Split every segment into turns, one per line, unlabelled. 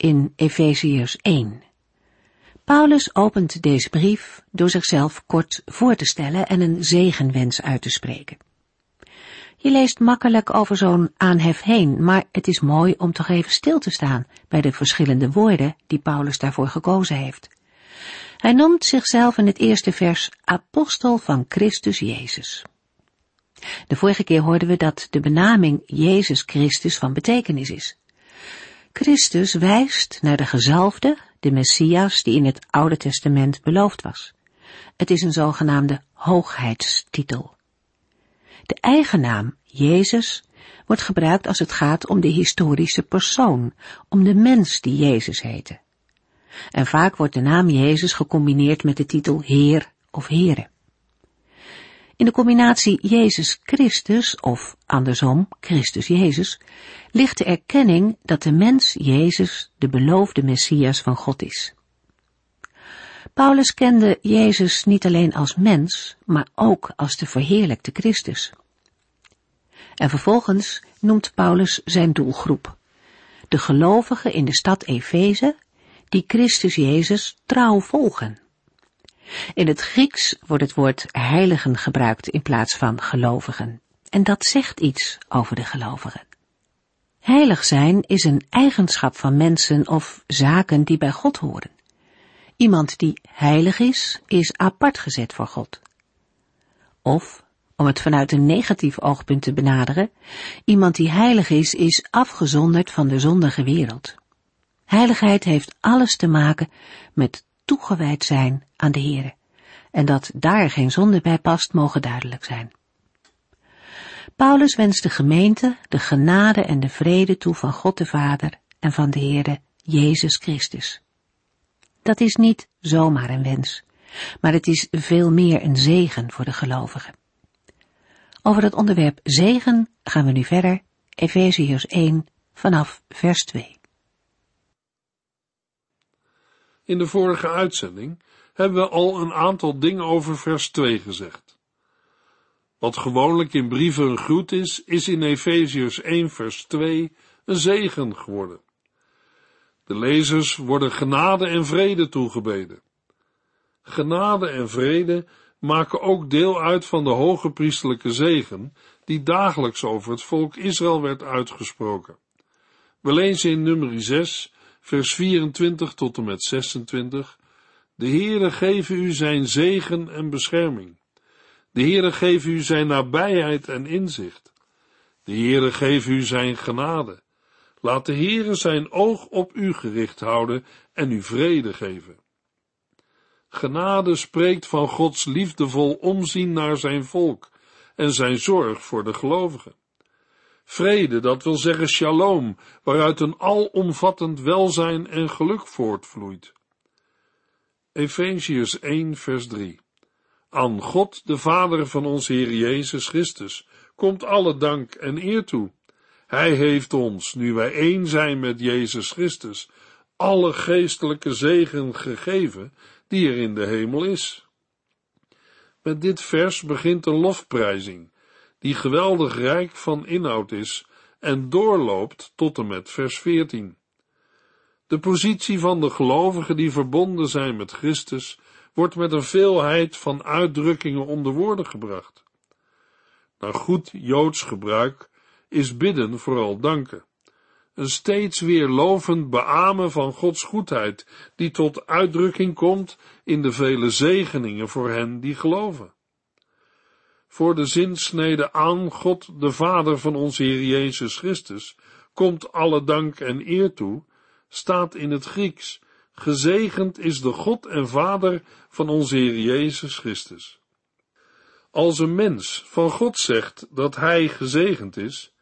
in Efeziërs 1. Paulus opent deze brief door zichzelf kort voor te stellen en een zegenwens uit te spreken. Je leest makkelijk over zo'n aanhef heen, maar het is mooi om toch even stil te staan bij de verschillende woorden die Paulus daarvoor gekozen heeft. Hij noemt zichzelf in het eerste vers apostel van Christus Jezus. De vorige keer hoorden we dat de benaming Jezus Christus van betekenis is. Christus wijst naar de gezalfde, de Messias die in het Oude Testament beloofd was. Het is een zogenaamde hoogheidstitel. De eigen naam, Jezus, wordt gebruikt als het gaat om de historische persoon, om de mens die Jezus heette. En vaak wordt de naam Jezus gecombineerd met de titel Heer of Here. In de combinatie Jezus Christus of andersom Christus Jezus ligt de erkenning dat de mens Jezus de beloofde Messias van God is. Paulus kende Jezus niet alleen als mens, maar ook als de verheerlijkte Christus. En vervolgens noemt Paulus zijn doelgroep. De gelovigen in de stad Efeze, die Christus Jezus trouw volgen. In het Grieks wordt het woord heiligen gebruikt in plaats van gelovigen. En dat zegt iets over de gelovigen. Heilig zijn is een eigenschap van mensen of zaken die bij God horen. Iemand die heilig is, is apart gezet voor God. Of, om het vanuit een negatief oogpunt te benaderen, iemand die heilig is, is afgezonderd van de zondige wereld. Heiligheid heeft alles te maken met toegewijd zijn aan de Heere. En dat daar geen zonde bij past, mogen duidelijk zijn. Paulus wenst de gemeente de genade en de vrede toe van God de Vader en van de Heere Jezus Christus. Dat is niet zomaar een wens, maar het is veel meer een zegen voor de gelovigen. Over het onderwerp zegen gaan we nu verder, Efeziërs 1 vanaf vers 2.
In de vorige uitzending hebben we al een aantal dingen over vers 2 gezegd. Wat gewoonlijk in brieven een groet is, is in Efeziërs 1 vers 2 een zegen geworden. De lezers worden genade en vrede toegebeden. Genade en vrede maken ook deel uit van de hoge priestelijke zegen die dagelijks over het volk Israël werd uitgesproken. We lezen in nummer 6, vers 24 tot en met 26. De Heere geven u zijn zegen en bescherming. De Heere geven u zijn nabijheid en inzicht. De Heere geven u zijn genade. Laat de Heere zijn oog op u gericht houden en u vrede geven. Genade spreekt van Gods liefdevol omzien naar zijn volk en zijn zorg voor de gelovigen. Vrede, dat wil zeggen shalom, waaruit een alomvattend welzijn en geluk voortvloeit. Efeziërs 1 vers 3 Aan God, de Vader van onze Heer Jezus Christus, komt alle dank en eer toe. Hij heeft ons, nu wij één zijn met Jezus Christus, alle geestelijke zegen gegeven die er in de hemel is. Met dit vers begint een lofprijzing, die geweldig rijk van inhoud is en doorloopt tot en met vers 14. De positie van de gelovigen die verbonden zijn met Christus wordt met een veelheid van uitdrukkingen onder woorden gebracht. Naar goed Joods gebruik is bidden vooral danken. Een steeds weer lovend beamen van Gods goedheid, die tot uitdrukking komt in de vele zegeningen voor hen die geloven voor de zinsnede aan God, de Vader van onze Heer Jezus Christus, komt alle dank en eer toe, staat in het Grieks, gezegend is de God en Vader van onze Heer Jezus Christus. Als een mens van God zegt dat hij gezegend is,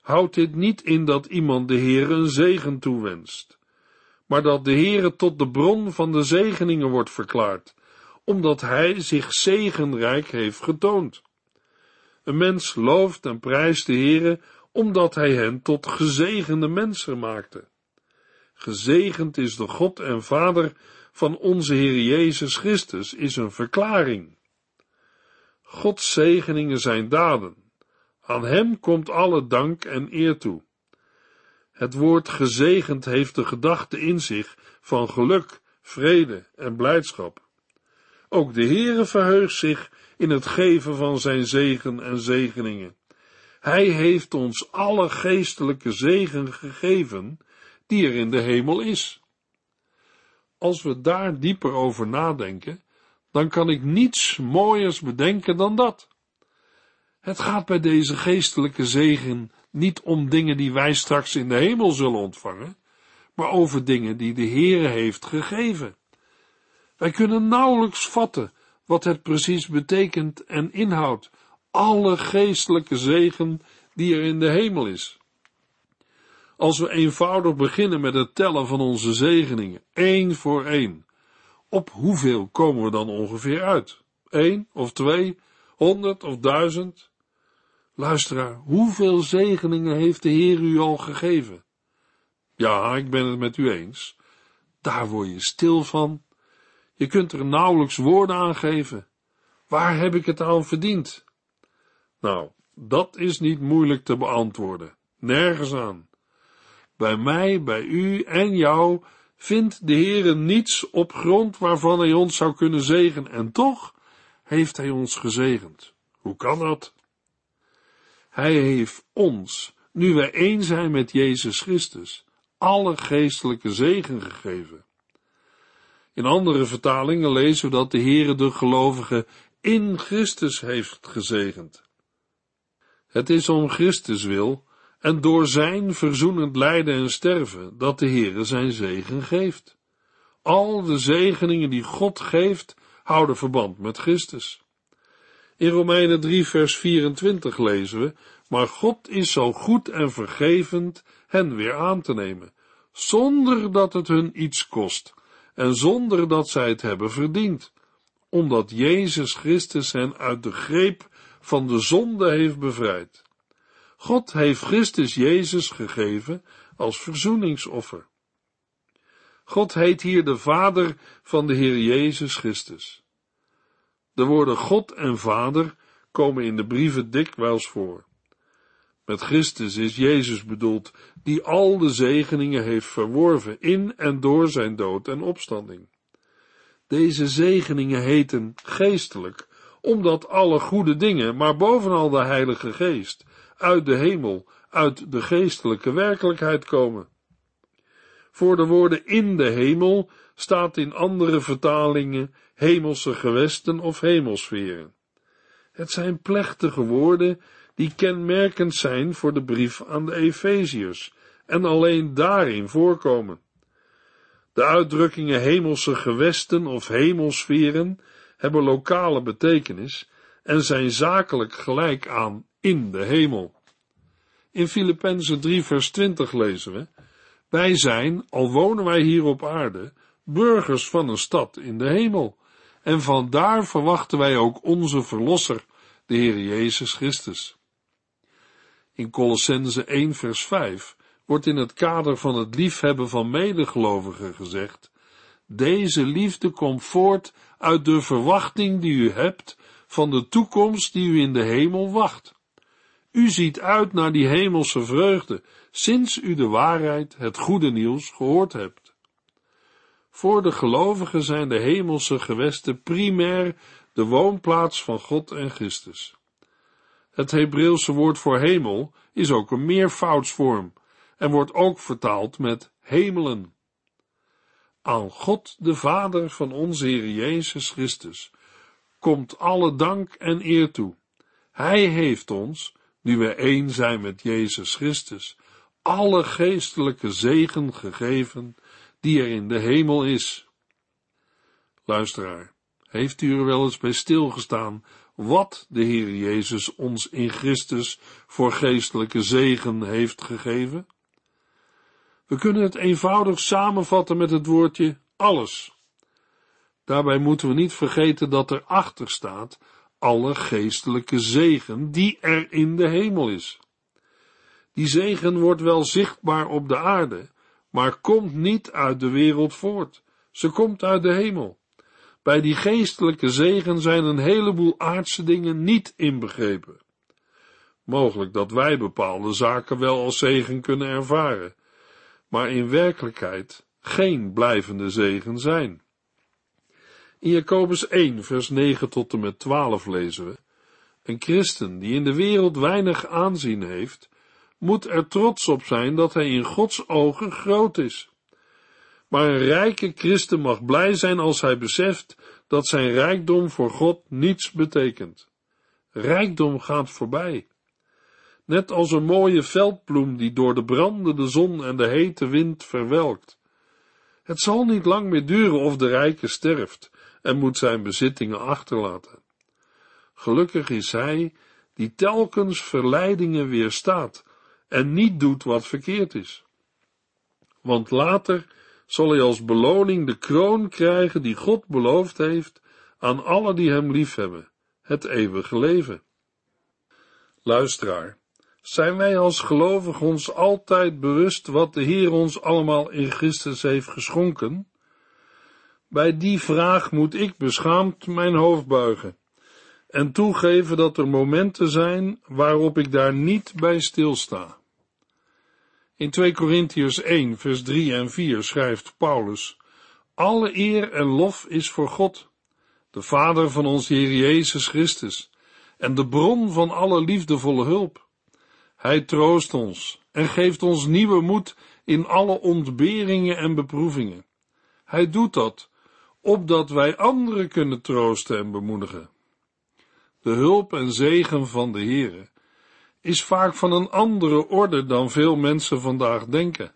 houdt dit niet in dat iemand de Heer een zegen toewenst, maar dat de Heere tot de bron van de zegeningen wordt verklaard, omdat hij zich zegenrijk heeft getoond. Een mens looft en prijst de Heere, omdat hij hen tot gezegende mensen maakte. Gezegend is de God en Vader van onze Heer Jezus Christus, is een verklaring. Gods zegeningen zijn daden. Aan hem komt alle dank en eer toe. Het woord gezegend heeft de gedachte in zich van geluk, vrede en blijdschap. Ook de Heere verheugt zich in het geven van zijn zegen en zegeningen. Hij heeft ons alle geestelijke zegen gegeven die er in de hemel is. Als we daar dieper over nadenken, dan kan ik niets mooiers bedenken dan dat. Het gaat bij deze geestelijke zegen niet om dingen die wij straks in de hemel zullen ontvangen, maar over dingen die de Heere heeft gegeven. Wij kunnen nauwelijks vatten wat het precies betekent en inhoudt, alle geestelijke zegen die er in de hemel is. Als we eenvoudig beginnen met het tellen van onze zegeningen, één voor één, op hoeveel komen we dan ongeveer uit? Eén of twee, honderd of duizend? Luisteraar, hoeveel zegeningen heeft de Heer u al gegeven? Ja, ik ben het met u eens. Daar word je stil van. Je kunt er nauwelijks woorden aan geven. Waar heb ik het aan verdiend? Nou, dat is niet moeilijk te beantwoorden. Nergens aan. Bij mij, bij u en jou vindt de Heere niets op grond waarvan hij ons zou kunnen zegenen, en toch heeft hij ons gezegend. Hoe kan dat? Hij heeft ons, nu wij één zijn met Jezus Christus, alle geestelijke zegen gegeven. In andere vertalingen lezen we dat de Heere de gelovigen in Christus heeft gezegend. Het is om Christus wil en door zijn verzoenend lijden en sterven dat de Heere zijn zegen geeft. Al de zegeningen die God geeft, houden verband met Christus. In Romeinen 3 vers 24 lezen we, maar God is zo goed en vergevend hen weer aan te nemen, zonder dat het hun iets kost en zonder dat zij het hebben verdiend, omdat Jezus Christus hen uit de greep van de zonde heeft bevrijd. God heeft Christus Jezus gegeven als verzoeningsoffer. God heet hier de Vader van de Heer Jezus Christus. De woorden God en Vader komen in de brieven dikwijls voor. Met Christus is Jezus bedoeld, die al de zegeningen heeft verworven in en door zijn dood en opstanding. Deze zegeningen heten geestelijk, omdat alle goede dingen, maar bovenal de Heilige Geest, uit de hemel, uit de geestelijke werkelijkheid komen. Voor de woorden in de hemel staat in andere vertalingen hemelse gewesten of hemelsferen. Het zijn plechtige woorden die kenmerkend zijn voor de brief aan de Efeziërs en alleen daarin voorkomen. De uitdrukkingen hemelse gewesten of hemelsferen hebben lokale betekenis en zijn zakelijk gelijk aan in de hemel. In Filippenzen 3 vers 20 lezen we, wij zijn, al wonen wij hier op aarde, burgers van een stad in de hemel, en vandaar verwachten wij ook onze Verlosser, de Heer Jezus Christus. In Colossense 1 vers 5 wordt in het kader van het liefhebben van medegelovigen gezegd, deze liefde komt voort uit de verwachting die u hebt van de toekomst die u in de hemel wacht. U ziet uit naar die hemelse vreugde, sinds u de waarheid, het goede nieuws, gehoord hebt. Voor de gelovigen zijn de hemelse gewesten primair de woonplaats van God en Christus. Het Hebreeuwse woord voor hemel is ook een meervoudsvorm en wordt ook vertaald met hemelen. Aan God de Vader van onze Heer Jezus Christus komt alle dank en eer toe. Hij heeft ons, nu we één zijn met Jezus Christus, alle geestelijke zegen gegeven die er in de hemel is. Luisteraar, heeft u er wel eens bij stilgestaan wat de Heer Jezus ons in Christus voor geestelijke zegen heeft gegeven? We kunnen het eenvoudig samenvatten met het woordje alles. Daarbij moeten we niet vergeten dat er achter staat alle geestelijke zegen die er in de hemel is. Die zegen wordt wel zichtbaar op de aarde, maar komt niet uit de wereld voort. Ze komt uit de hemel. Bij die geestelijke zegen zijn een heleboel aardse dingen niet inbegrepen. Mogelijk dat wij bepaalde zaken wel als zegen kunnen ervaren, maar in werkelijkheid geen blijvende zegen zijn. In Jacobus 1, vers 9 tot en met 12 lezen we: Een christen die in de wereld weinig aanzien heeft, moet er trots op zijn dat hij in Gods ogen groot is. Maar een rijke christen mag blij zijn als hij beseft dat zijn rijkdom voor God niets betekent. Rijkdom gaat voorbij. Net als een mooie veldbloem die door de brandende zon en de hete wind verwelkt. Het zal niet lang meer duren of de rijke sterft en moet zijn bezittingen achterlaten. Gelukkig is hij die telkens verleidingen weerstaat en niet doet wat verkeerd is. Want later zal hij als beloning de kroon krijgen die God beloofd heeft aan alle die hem liefhebben, het eeuwige leven. Luisteraar, zijn wij als gelovigen ons altijd bewust wat de Heer ons allemaal in Christus heeft geschonken? Bij die vraag moet ik beschaamd mijn hoofd buigen en toegeven dat er momenten zijn waarop ik daar niet bij stilsta. In 2 Korintiërs 1, vers 3 en 4 schrijft Paulus: Alle eer en lof is voor God, de Vader van ons Heer Jezus Christus, en de bron van alle liefdevolle hulp. Hij troost ons en geeft ons nieuwe moed in alle ontberingen en beproevingen. Hij doet dat, opdat wij anderen kunnen troosten en bemoedigen. De hulp en zegen van de Heere is vaak van een andere orde dan veel mensen vandaag denken.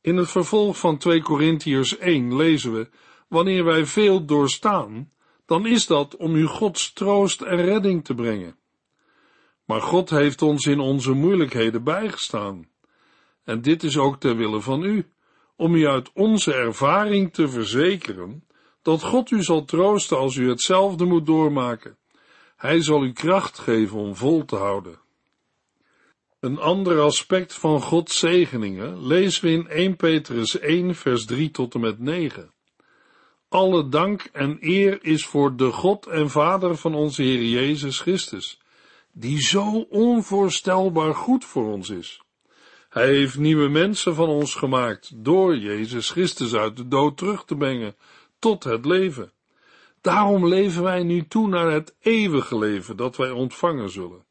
In het vervolg van 2 Korintiërs 1 lezen we, wanneer wij veel doorstaan, dan is dat om u Gods troost en redding te brengen. Maar God heeft ons in onze moeilijkheden bijgestaan. En dit is ook ter wille van u, om u uit onze ervaring te verzekeren dat God u zal troosten als u hetzelfde moet doormaken. Hij zal u kracht geven om vol te houden. Een ander aspect van Gods zegeningen lezen we in 1 Petrus 1 vers 3 tot en met 9. Alle dank en eer is voor de God en Vader van onze Heer Jezus Christus, die zo onvoorstelbaar goed voor ons is. Hij heeft nieuwe mensen van ons gemaakt door Jezus Christus uit de dood terug te brengen tot het leven. Daarom leven wij nu toe naar het eeuwige leven dat wij ontvangen zullen.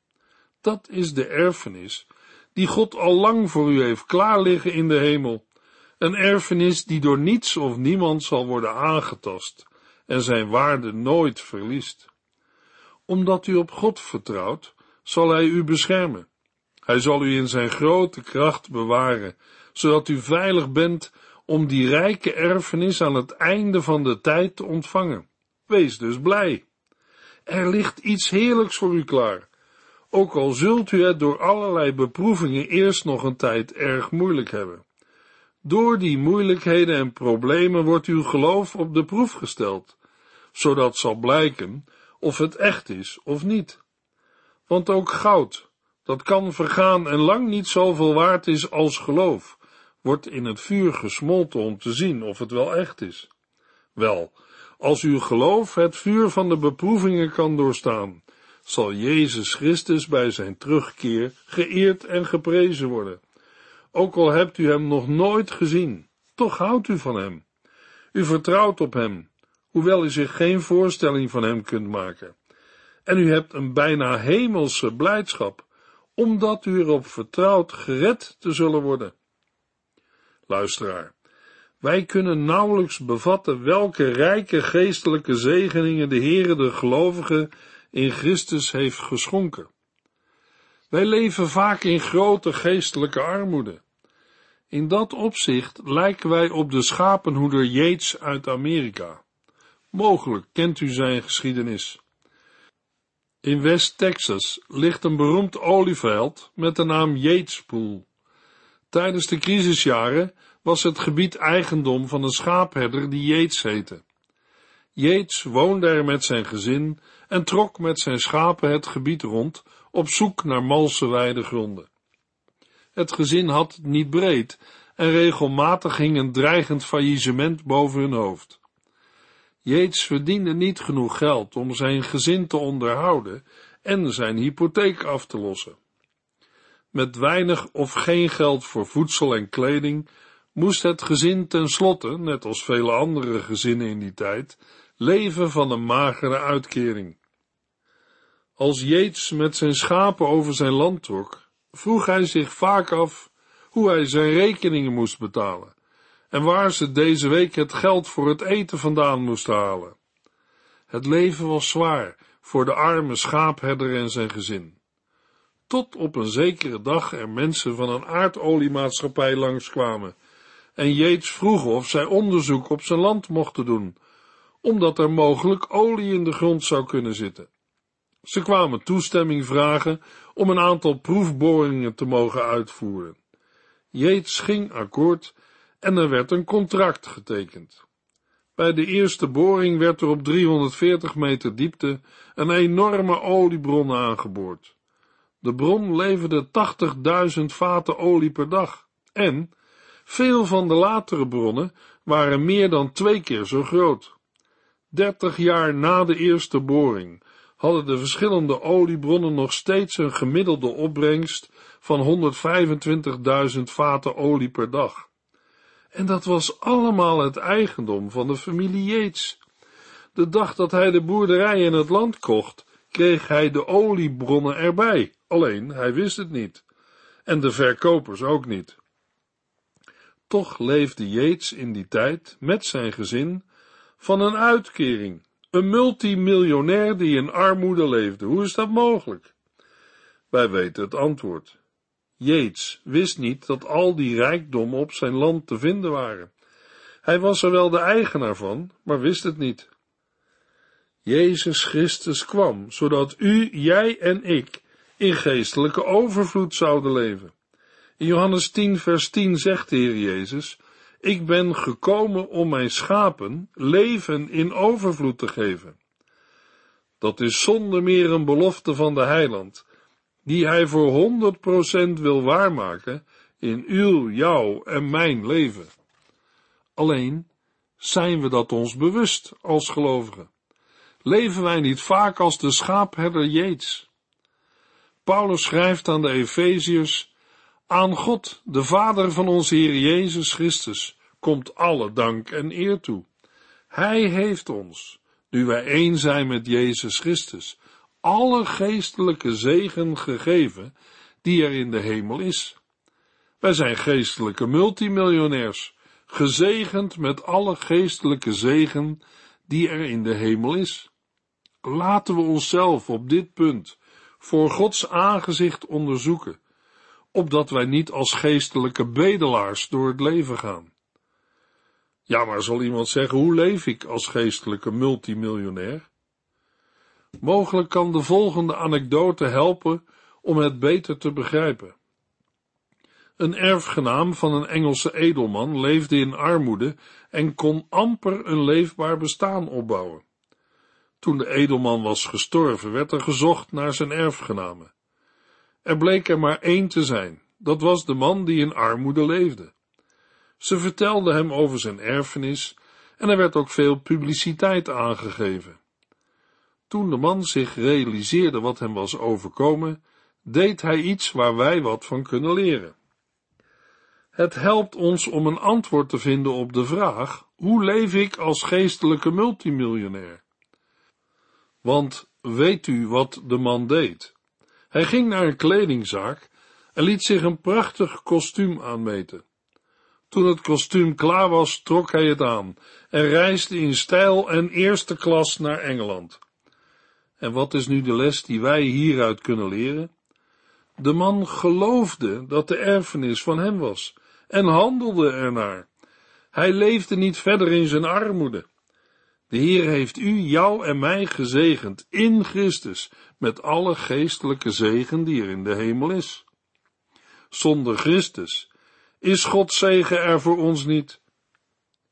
Dat is de erfenis die God al lang voor u heeft klaar liggen in de hemel. Een erfenis die door niets of niemand zal worden aangetast en zijn waarde nooit verliest. Omdat u op God vertrouwt, zal Hij u beschermen. Hij zal u in zijn grote kracht bewaren, zodat u veilig bent om die rijke erfenis aan het einde van de tijd te ontvangen. Wees dus blij. Er ligt iets heerlijks voor u klaar, ook al zult u het door allerlei beproevingen eerst nog een tijd erg moeilijk hebben. Door die moeilijkheden en problemen wordt uw geloof op de proef gesteld, zodat zal blijken of het echt is of niet. Want ook goud, dat kan vergaan en lang niet zoveel waard is als geloof, wordt in het vuur gesmolten om te zien of het wel echt is. Wel, als uw geloof het vuur van de beproevingen kan doorstaan, zal Jezus Christus bij zijn terugkeer geëerd en geprezen worden. Ook al hebt u hem nog nooit gezien, toch houdt u van hem. U vertrouwt op hem, hoewel u zich geen voorstelling van hem kunt maken. En u hebt een bijna hemelse blijdschap, omdat u erop vertrouwt gered te zullen worden. Luisteraar, wij kunnen nauwelijks bevatten welke rijke geestelijke zegeningen de Heere de gelovigen in Christus heeft geschonken. Wij leven vaak in grote geestelijke armoede. In dat opzicht lijken wij op de schapenhoeder Yates uit Amerika. Mogelijk kent u zijn geschiedenis. In West Texas ligt een beroemd olieveld met de naam Yatespool. Tijdens de crisisjaren was het gebied eigendom van een schaapherder die Yates heette. Yates woonde er met zijn gezin en trok met zijn schapen het gebied rond op zoek naar malse weidegronden. Het gezin had het niet breed en regelmatig hing een dreigend faillissement boven hun hoofd. Yates verdiende niet genoeg geld om zijn gezin te onderhouden en zijn hypotheek af te lossen. Met weinig of geen geld voor voedsel en kleding moest het gezin tenslotte, net als vele andere gezinnen in die tijd, leven van een magere uitkering. Als Jeets met zijn schapen over zijn land trok, vroeg hij zich vaak af hoe hij zijn rekeningen moest betalen en waar ze deze week het geld voor het eten vandaan moest halen. Het leven was zwaar voor de arme schaapherder en zijn gezin. Tot op een zekere dag er mensen van een aardoliemaatschappij langskwamen en Jeets vroegen of zij onderzoek op zijn land mochten doen, omdat er mogelijk olie in de grond zou kunnen zitten. Ze kwamen toestemming vragen om een aantal proefboringen te mogen uitvoeren. Jeets ging akkoord en er werd een contract getekend. Bij de eerste boring werd er op 340 meter diepte een enorme oliebron aangeboord. De bron leverde 80.000 vaten olie per dag en veel van de latere bronnen waren meer dan twee keer zo groot. Dertig jaar na de eerste boring hadden de verschillende oliebronnen nog steeds een gemiddelde opbrengst van 125.000 vaten olie per dag. En dat was allemaal het eigendom van de familie Yates. De dag dat hij de boerderij en het land kocht, kreeg hij de oliebronnen erbij, alleen hij wist het niet. En de verkopers ook niet. Toch leefde Yates in die tijd met zijn gezin van een uitkering, een multimiljonair die in armoede leefde. Hoe is dat mogelijk? Wij weten het antwoord. Yates wist niet dat al die rijkdommen op zijn land te vinden waren. Hij was er wel de eigenaar van, maar wist het niet. Jezus Christus kwam, zodat u, jij en ik in geestelijke overvloed zouden leven. In Johannes 10, vers 10 zegt de Heer Jezus, ik ben gekomen om mijn schapen leven in overvloed te geven. Dat is zonder meer een belofte van de heiland, die hij voor honderd procent wil waarmaken in uw, jouw en mijn leven. Alleen zijn we dat ons bewust als gelovigen. Leven wij niet vaak als de schaapherder Jeets? Paulus schrijft aan de Efeziërs, aan God, de Vader van onze Heer Jezus Christus, komt alle dank en eer toe. Hij heeft ons, nu wij één zijn met Jezus Christus, alle geestelijke zegen gegeven die er in de hemel is. Wij zijn geestelijke multimiljonairs, gezegend met alle geestelijke zegen die er in de hemel is. Laten we onszelf op dit punt voor Gods aangezicht onderzoeken, opdat wij niet als geestelijke bedelaars door het leven gaan. Ja, maar zal iemand zeggen, hoe leef ik als geestelijke multimiljonair? Mogelijk kan de volgende anekdote helpen om het beter te begrijpen. Een erfgenaam van een Engelse edelman leefde in armoede en kon amper een leefbaar bestaan opbouwen. Toen de edelman was gestorven, werd er gezocht naar zijn erfgenamen. Er bleek er maar één te zijn, dat was de man die in armoede leefde. Ze vertelde hem over zijn erfenis en er werd ook veel publiciteit aangegeven. Toen de man zich realiseerde wat hem was overkomen, deed hij iets waar wij wat van kunnen leren. Het helpt ons om een antwoord te vinden op de vraag: hoe leef ik als geestelijke multimiljonair? Want weet u wat de man deed? Hij ging naar een kledingzaak en liet zich een prachtig kostuum aanmeten. Toen het kostuum klaar was, trok hij het aan en reisde in stijl en eerste klas naar Engeland. En wat is nu de les die wij hieruit kunnen leren? De man geloofde dat de erfenis van hem was en handelde ernaar. Hij leefde niet verder in zijn armoede. De Heer heeft u, jou en mij gezegend in Christus met alle geestelijke zegen die er in de hemel is. Zonder Christus Is Gods zegen er voor ons niet?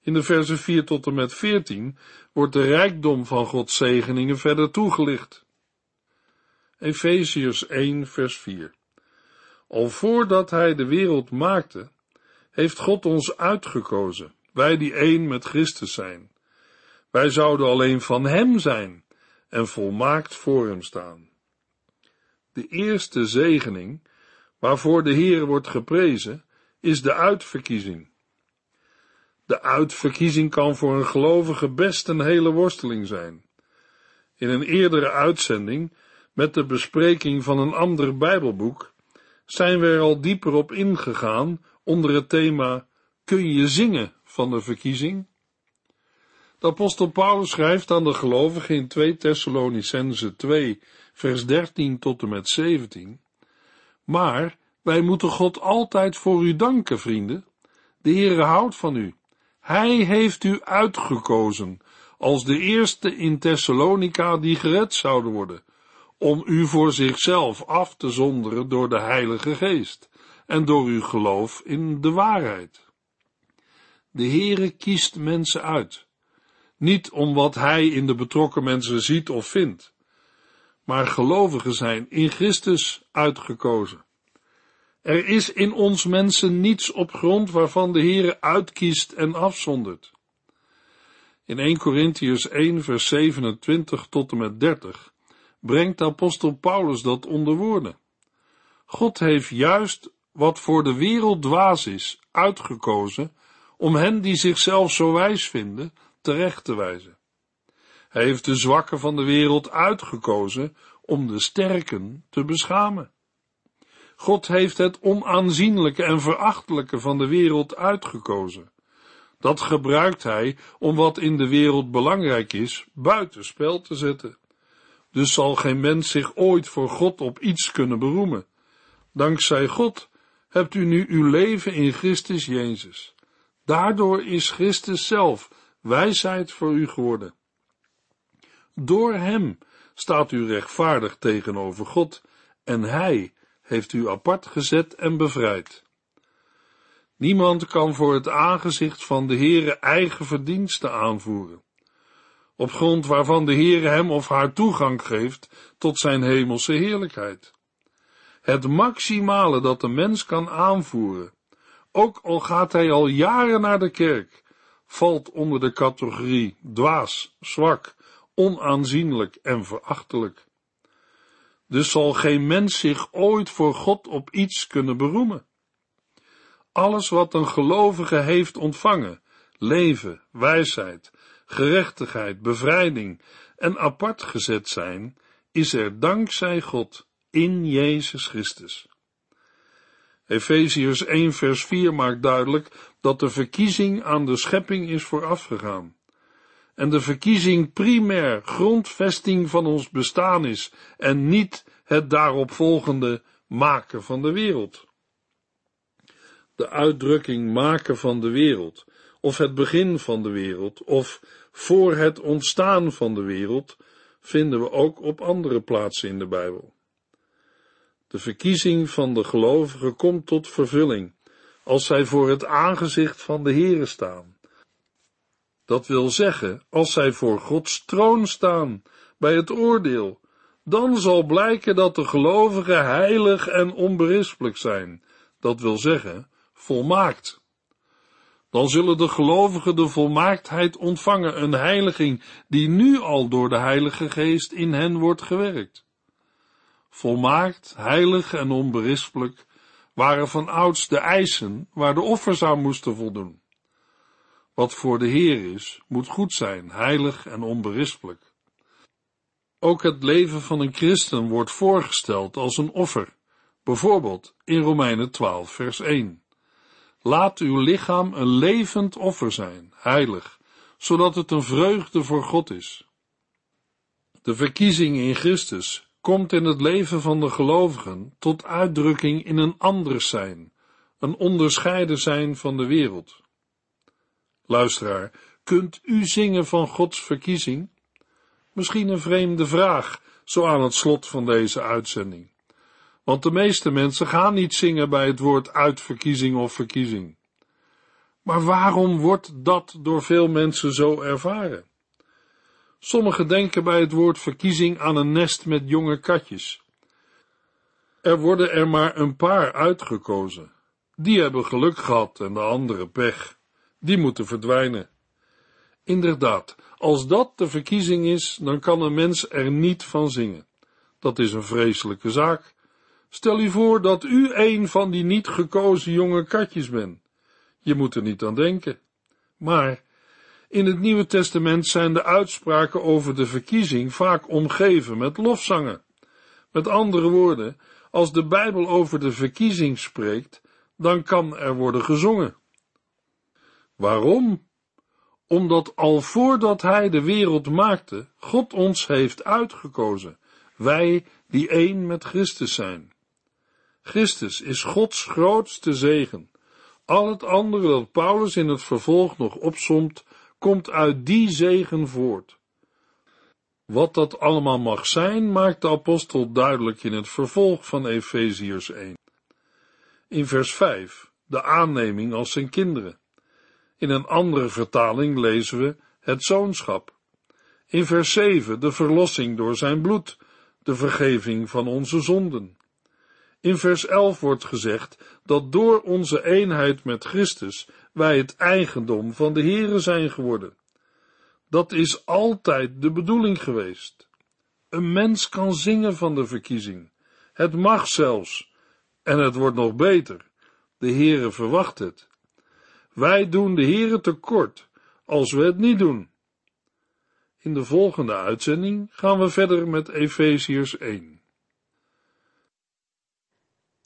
In de versen 4 tot en met 14 wordt de rijkdom van Gods zegeningen verder toegelicht. Efeziërs 1 vers 4 Al voordat hij de wereld maakte, heeft God ons uitgekozen, wij die één met Christus zijn. Wij zouden alleen van Hem zijn en volmaakt voor Hem staan. De eerste zegening, waarvoor de Heer wordt geprezen, is de uitverkiezing. De uitverkiezing kan voor een gelovige best een hele worsteling zijn. In een eerdere uitzending, met de bespreking van een ander Bijbelboek, zijn we er al dieper op ingegaan onder het thema Kun je zingen van de verkiezing? De apostel Paulus schrijft aan de gelovigen in 2 Thessalonicense 2, vers 13 tot en met 17. Maar wij moeten God altijd voor u danken, vrienden. De Heere houdt van u. Hij heeft u uitgekozen als de eerste in Thessalonica die gered zouden worden, om u voor zichzelf af te zonderen door de Heilige Geest en door uw geloof in de waarheid. De Heere kiest mensen uit, niet om wat Hij in de betrokken mensen ziet of vindt, maar gelovigen zijn in Christus uitgekozen. Er is in ons mensen niets op grond waarvan de Heere uitkiest en afzondert. In 1 Corinthians 1 vers 27 tot en met 30 brengt apostel Paulus dat onder woorden. God heeft juist wat voor de wereld dwaas is, uitgekozen om hen die zichzelf zo wijs vinden, terecht te wijzen. Hij heeft de zwakken van de wereld uitgekozen om de sterken te beschamen. God heeft het onaanzienlijke en verachtelijke van de wereld uitgekozen. Dat gebruikt hij om wat in de wereld belangrijk is, buitenspel te zetten. Dus zal geen mens zich ooit voor God op iets kunnen beroemen. Dankzij God hebt u nu uw leven in Christus Jezus. Daardoor is Christus zelf wijsheid voor u geworden. Door Hem staat u rechtvaardig tegenover God en Hij heeft u apart gezet en bevrijd. Niemand kan voor het aangezicht van de Heere eigen verdiensten aanvoeren, op grond waarvan de Heere hem of haar toegang geeft tot zijn hemelse heerlijkheid. Het maximale dat de mens kan aanvoeren, ook al gaat hij al jaren naar de kerk, valt onder de categorie dwaas, zwak, onaanzienlijk en verachtelijk. Dus zal geen mens zich ooit voor God op iets kunnen beroemen. Alles wat een gelovige heeft ontvangen, leven, wijsheid, gerechtigheid, bevrijding en apart gezet zijn, is er dankzij God in Jezus Christus. Efeziërs 1 vers 4 maakt duidelijk dat de verkiezing aan de schepping is voorafgegaan. En de verkiezing primair grondvesting van ons bestaan is en niet het daaropvolgende maken van de wereld. De uitdrukking maken van de wereld, of het begin van de wereld, of voor het ontstaan van de wereld, vinden we ook op andere plaatsen in de Bijbel. De verkiezing van de gelovigen komt tot vervulling als zij voor het aangezicht van de Heere staan. Dat wil zeggen, als zij voor Gods troon staan, bij het oordeel, dan zal blijken dat de gelovigen heilig en onberispelijk zijn, dat wil zeggen, volmaakt. Dan zullen de gelovigen de volmaaktheid ontvangen, een heiliging die nu al door de Heilige Geest in hen wordt gewerkt. Volmaakt, heilig en onberispelijk waren van ouds de eisen waar de offers aan moesten voldoen. Wat voor de Heer is, moet goed zijn, heilig en onberispelijk. Ook het leven van een christen wordt voorgesteld als een offer, bijvoorbeeld in Romeinen 12, vers 1. Laat uw lichaam een levend offer zijn, heilig, zodat het een vreugde voor God is. De verkiezing in Christus komt in het leven van de gelovigen tot uitdrukking in een anders zijn, een onderscheiden zijn van de wereld. Luisteraar, kunt u zingen van Gods verkiezing? Misschien een vreemde vraag, zo aan het slot van deze uitzending. want de meeste mensen gaan niet zingen bij het woord uitverkiezing of verkiezing. Maar waarom wordt dat door veel mensen zo ervaren? Sommigen denken bij het woord verkiezing aan een nest met jonge katjes. Er worden er maar een paar uitgekozen. Die hebben geluk gehad en de andere pech. Die moeten verdwijnen. Inderdaad, als dat de verkiezing is, dan kan een mens er niet van zingen. Dat is een vreselijke zaak. Stel u voor dat u een van die niet gekozen jonge katjes bent. Je moet er niet aan denken. Maar in het Nieuwe Testament zijn de uitspraken over de verkiezing vaak omgeven met lofzangen. Met andere woorden, als de Bijbel over de verkiezing spreekt, dan kan er worden gezongen. Waarom? Omdat al voordat Hij de wereld maakte, God ons heeft uitgekozen, wij die één met Christus zijn. Christus is Gods grootste zegen. Al het andere dat Paulus in het vervolg nog opsomt, komt uit die zegen voort. Wat dat allemaal mag zijn, maakt de apostel duidelijk in het vervolg van Efeziërs 1. In vers 5, de aanneming als zijn kinderen. In een andere vertaling lezen we het zoonschap. In vers 7, de verlossing door zijn bloed, de vergeving van onze zonden. In vers 11 wordt gezegd dat door onze eenheid met Christus wij het eigendom van de Here zijn geworden. Dat is altijd de bedoeling geweest. Een mens kan zingen van de verkiezing. Het mag zelfs. En het wordt nog beter. De Heere verwacht het. Wij doen de Heere tekort als we het niet doen. In de volgende uitzending gaan we verder met Efeziërs 1.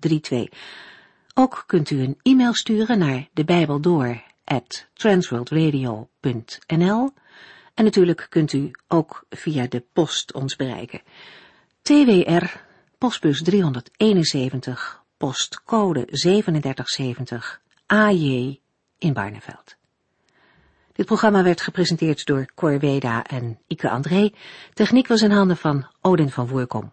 8432. Ook kunt u een e-mail sturen naar de Bijbel door transworldradio.nl en natuurlijk kunt u ook via de post ons bereiken. TWR, postbus 371, postcode 3770, AJ in Barneveld. Dit programma werd gepresenteerd door Cor Weda en Ike André. Techniek was in handen van Odin van Voerkom.